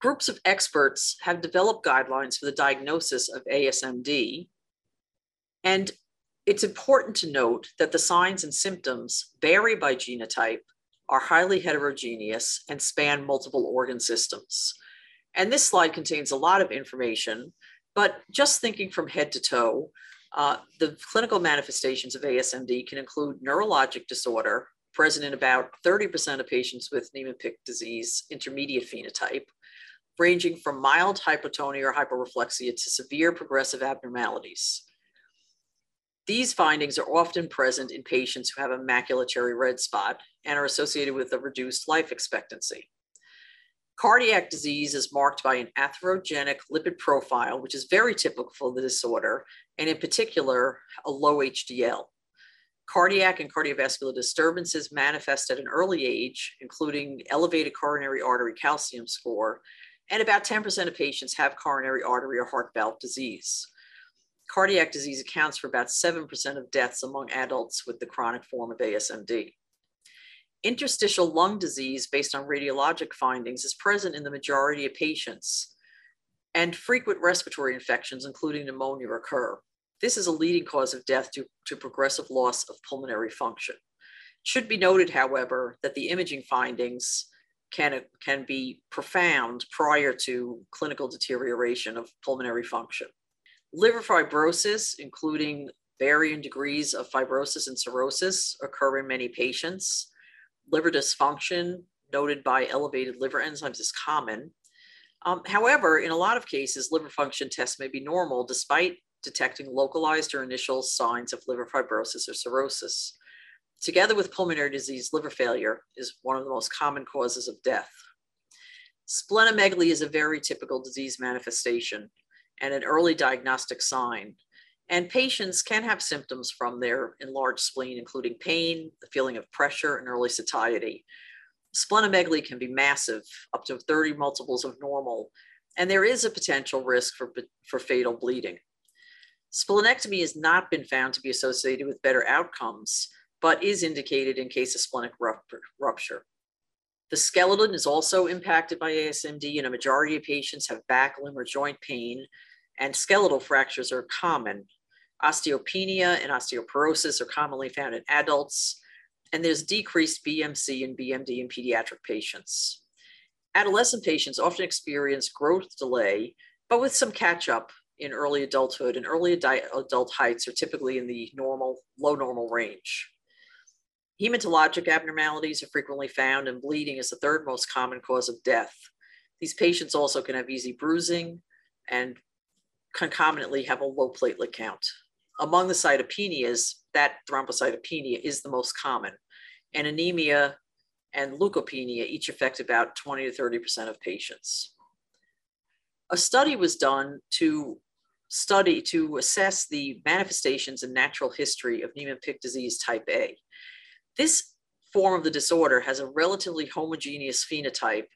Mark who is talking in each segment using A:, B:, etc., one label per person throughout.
A: Groups of experts have developed guidelines for the diagnosis of ASMD. And it's important to note that the signs and symptoms vary by genotype, are highly heterogeneous, and span multiple organ systems. And this slide contains a lot of information, but just thinking from head to toe, uh, the clinical manifestations of ASMD can include neurologic disorder, present in about 30% of patients with Niemann-Pick disease intermediate phenotype, ranging from mild hypotonia or hyporeflexia to severe progressive abnormalities. These findings are often present in patients who have a macular red spot and are associated with a reduced life expectancy. Cardiac disease is marked by an atherogenic lipid profile, which is very typical for the disorder, and in particular, a low HDL. Cardiac and cardiovascular disturbances manifest at an early age, including elevated coronary artery calcium score, and about 10% of patients have coronary artery or heart valve disease. Cardiac disease accounts for about 7% of deaths among adults with the chronic form of ASMD. Interstitial lung disease, based on radiologic findings, is present in the majority of patients, and frequent respiratory infections, including pneumonia, occur. This is a leading cause of death due to progressive loss of pulmonary function. It should be noted, however, that the imaging findings can, can be profound prior to clinical deterioration of pulmonary function. Liver fibrosis, including varying degrees of fibrosis and cirrhosis, occur in many patients. Liver dysfunction, noted by elevated liver enzymes, is common. Um, however, in a lot of cases, liver function tests may be normal despite detecting localized or initial signs of liver fibrosis or cirrhosis. Together with pulmonary disease, liver failure is one of the most common causes of death. Splenomegaly is a very typical disease manifestation and an early diagnostic sign. And patients can have symptoms from their enlarged spleen, including pain, the feeling of pressure, and early satiety. Splenomegaly can be massive, up to 30 multiples of normal, and there is a potential risk for, for fatal bleeding. Splenectomy has not been found to be associated with better outcomes, but is indicated in case of splenic rupture. The skeleton is also impacted by ASMD, and a majority of patients have back, limb, or joint pain, and skeletal fractures are common, Osteopenia and osteoporosis are commonly found in adults, and there's decreased BMC and BMD in pediatric patients. Adolescent patients often experience growth delay, but with some catch up in early adulthood, and early adult heights are typically in the normal, low normal range. Hematologic abnormalities are frequently found, and bleeding is the third most common cause of death. These patients also can have easy bruising and concomitantly have a low platelet count among the cytopenias, that thrombocytopenia is the most common. And anemia and leukopenia each affect about 20 to 30% of patients. A study was done to study to assess the manifestations and natural history of Niemann-Pick disease type A. This form of the disorder has a relatively homogeneous phenotype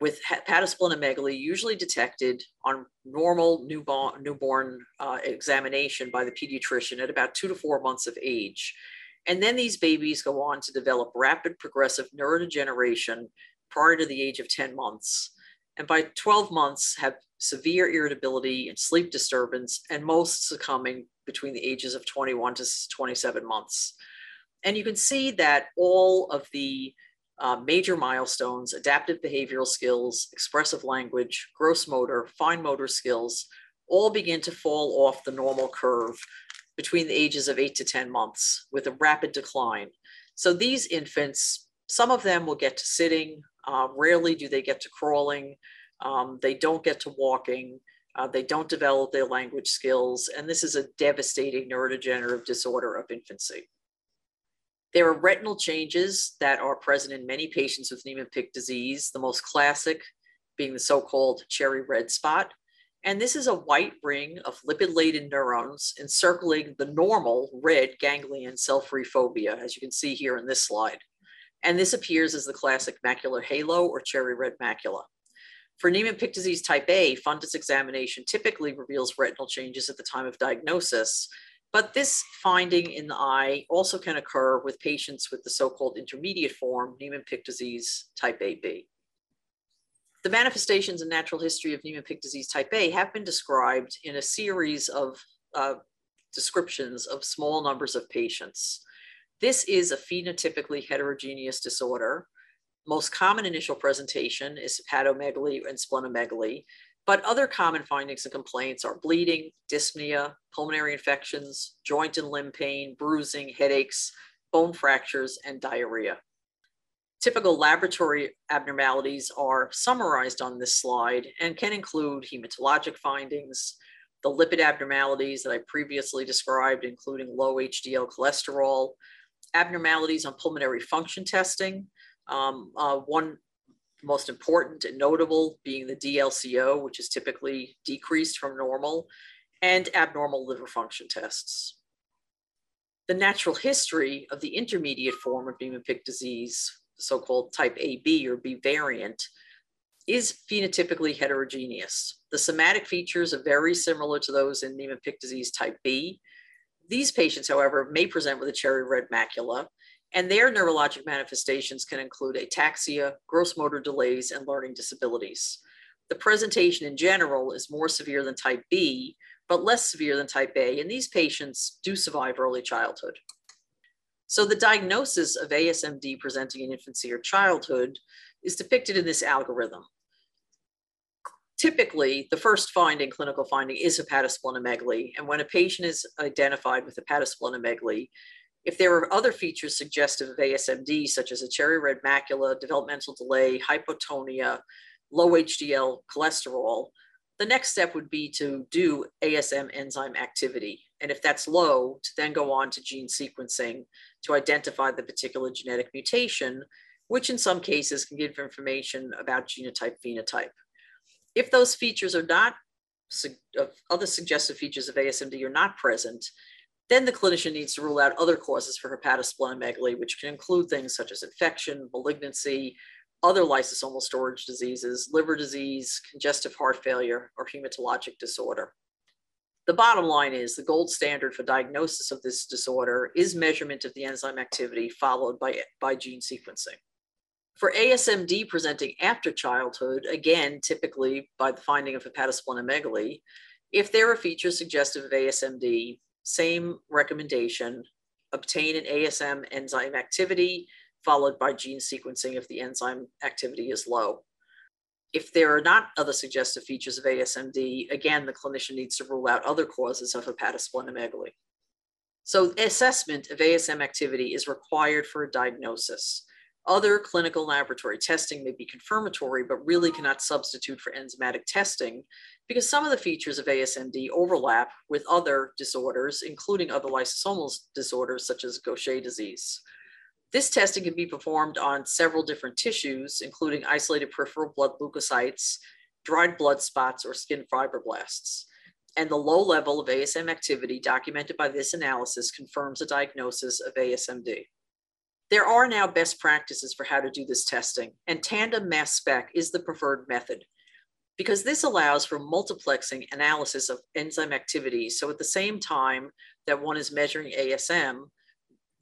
A: with hepatosplenomegaly usually detected on normal newborn, newborn uh, examination by the pediatrician at about two to four months of age. And then these babies go on to develop rapid progressive neurodegeneration prior to the age of 10 months. And by 12 months, have severe irritability and sleep disturbance, and most succumbing between the ages of 21 to 27 months. And you can see that all of the uh, major milestones, adaptive behavioral skills, expressive language, gross motor, fine motor skills, all begin to fall off the normal curve between the ages of eight to 10 months with a rapid decline. So these infants, some of them will get to sitting, uh, rarely do they get to crawling, um, they don't get to walking, uh, they don't develop their language skills, and this is a devastating neurodegenerative disorder of infancy. There are retinal changes that are present in many patients with Niemann-Pick disease, the most classic being the so-called cherry red spot. And this is a white ring of lipid-laden neurons encircling the normal red ganglion cell-free fovea, as you can see here in this slide. And this appears as the classic macular halo or cherry red macula. For Niemann-Pick disease type A, fundus examination typically reveals retinal changes at the time of diagnosis, but this finding in the eye also can occur with patients with the so-called intermediate form Niemann-Pick disease type AB. The manifestations and natural history of Niemann-Pick disease type A have been described in a series of uh, descriptions of small numbers of patients. This is a phenotypically heterogeneous disorder. Most common initial presentation is hepatomegaly and splenomegaly, but other common findings and complaints are bleeding, dyspnea, pulmonary infections, joint and limb pain, bruising, headaches, bone fractures, and diarrhea. Typical laboratory abnormalities are summarized on this slide and can include hematologic findings, the lipid abnormalities that I previously described, including low HDL cholesterol, abnormalities on pulmonary function testing. Um, uh, one most important and notable being the DLCO, which is typically decreased from normal, and abnormal liver function tests. The natural history of the intermediate form of Niemann-Pick disease so-called type AB or B variant, is phenotypically heterogeneous. The somatic features are very similar to those in Niemann-Pick disease type B. These patients, however, may present with a cherry red macula, and their neurologic manifestations can include ataxia, gross motor delays, and learning disabilities. The presentation in general is more severe than type B, but less severe than type A, and these patients do survive early childhood. So the diagnosis of ASMD presenting in infancy or childhood is depicted in this algorithm. Typically, the first finding, clinical finding, is hepatosplenomegaly. And when a patient is identified with hepatosplenomegaly, if there are other features suggestive of ASMD, such as a cherry red macula, developmental delay, hypotonia, low HDL cholesterol, the next step would be to do ASM enzyme activity. And if that's low, to then go on to gene sequencing to identify the particular genetic mutation, which in some cases can give information about genotype phenotype. If those features are not, other suggestive features of ASMD are not present, then the clinician needs to rule out other causes for hepatosplenomegaly, which can include things such as infection, malignancy, other lysosomal storage diseases, liver disease, congestive heart failure, or hematologic disorder. The bottom line is the gold standard for diagnosis of this disorder is measurement of the enzyme activity followed by, by gene sequencing. For ASMD presenting after childhood, again, typically by the finding of hepatosplenomegaly, if there are features suggestive of ASMD, same recommendation, obtain an ASM enzyme activity followed by gene sequencing if the enzyme activity is low. If there are not other suggestive features of ASMD, again, the clinician needs to rule out other causes of hepatosplenomegaly. So assessment of ASM activity is required for a diagnosis. Other clinical laboratory testing may be confirmatory, but really cannot substitute for enzymatic testing because some of the features of ASMD overlap with other disorders, including other lysosomal disorders such as Gaucher disease. This testing can be performed on several different tissues, including isolated peripheral blood leukocytes, dried blood spots, or skin fibroblasts. And the low level of ASM activity documented by this analysis confirms a diagnosis of ASMD. There are now best practices for how to do this testing, and tandem mass spec is the preferred method because this allows for multiplexing analysis of enzyme activity. So at the same time that one is measuring ASM,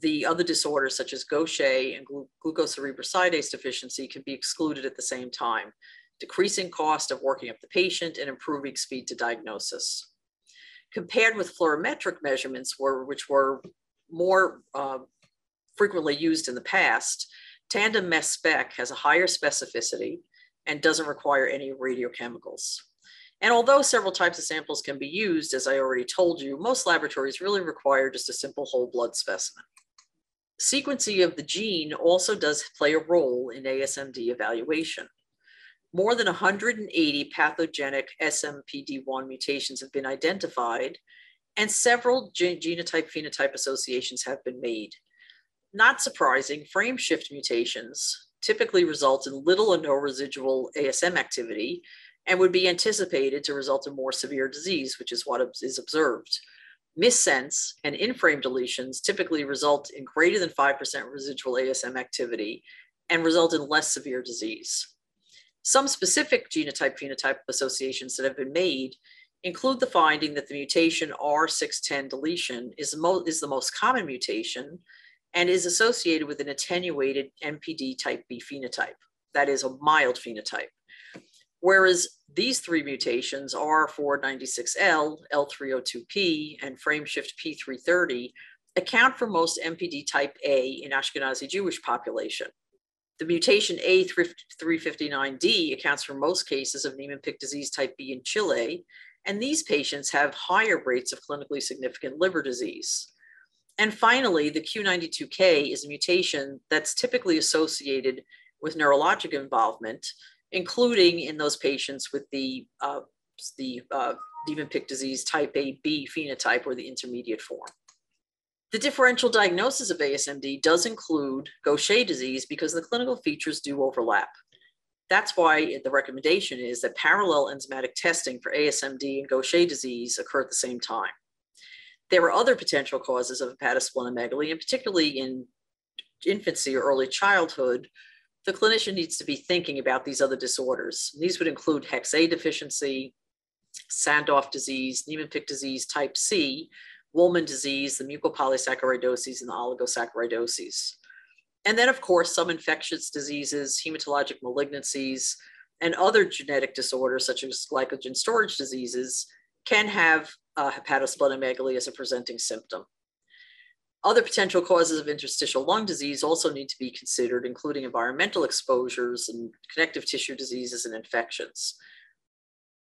A: the other disorders such as Gaucher and glu glucocerebrosidase deficiency can be excluded at the same time, decreasing cost of working up the patient and improving speed to diagnosis. Compared with fluorometric measurements, were, which were more uh, frequently used in the past, tandem mass spec has a higher specificity and doesn't require any radiochemicals. And although several types of samples can be used, as I already told you, most laboratories really require just a simple whole blood specimen. Sequencing of the gene also does play a role in ASMD evaluation. More than 180 pathogenic SMPD1 mutations have been identified, and several genotype phenotype associations have been made. Not surprising, frame shift mutations typically result in little or no residual ASM activity and would be anticipated to result in more severe disease, which is what is observed. Missense and in-frame deletions typically result in greater than 5% residual ASM activity and result in less severe disease. Some specific genotype phenotype associations that have been made include the finding that the mutation R610 deletion is the most common mutation and is associated with an attenuated NPD type B phenotype, that is a mild phenotype. Whereas these three mutations, R496L, L302P, and frameshift P330, account for most NPD type A in Ashkenazi Jewish population. The mutation A359D accounts for most cases of Niemann-Pick disease type B in Chile, and these patients have higher rates of clinically significant liver disease. And finally, the Q92K is a mutation that's typically associated with neurologic involvement, including in those patients with the, uh, the uh, disease type AB phenotype or the intermediate form. The differential diagnosis of ASMD does include Gaucher disease because the clinical features do overlap. That's why the recommendation is that parallel enzymatic testing for ASMD and Gaucher disease occur at the same time. There are other potential causes of hepatosplenomegaly, and particularly in infancy or early childhood, the clinician needs to be thinking about these other disorders. These would include HexA deficiency, Sandhoff disease, Niemann-Pick disease type C, Wolman disease, the mucopolysaccharidoses, and the oligosaccharidoses. And then, of course, some infectious diseases, hematologic malignancies, and other genetic disorders, such as glycogen storage diseases, can have uh, hepatosplenomegaly as a presenting symptom. Other potential causes of interstitial lung disease also need to be considered, including environmental exposures and connective tissue diseases and infections.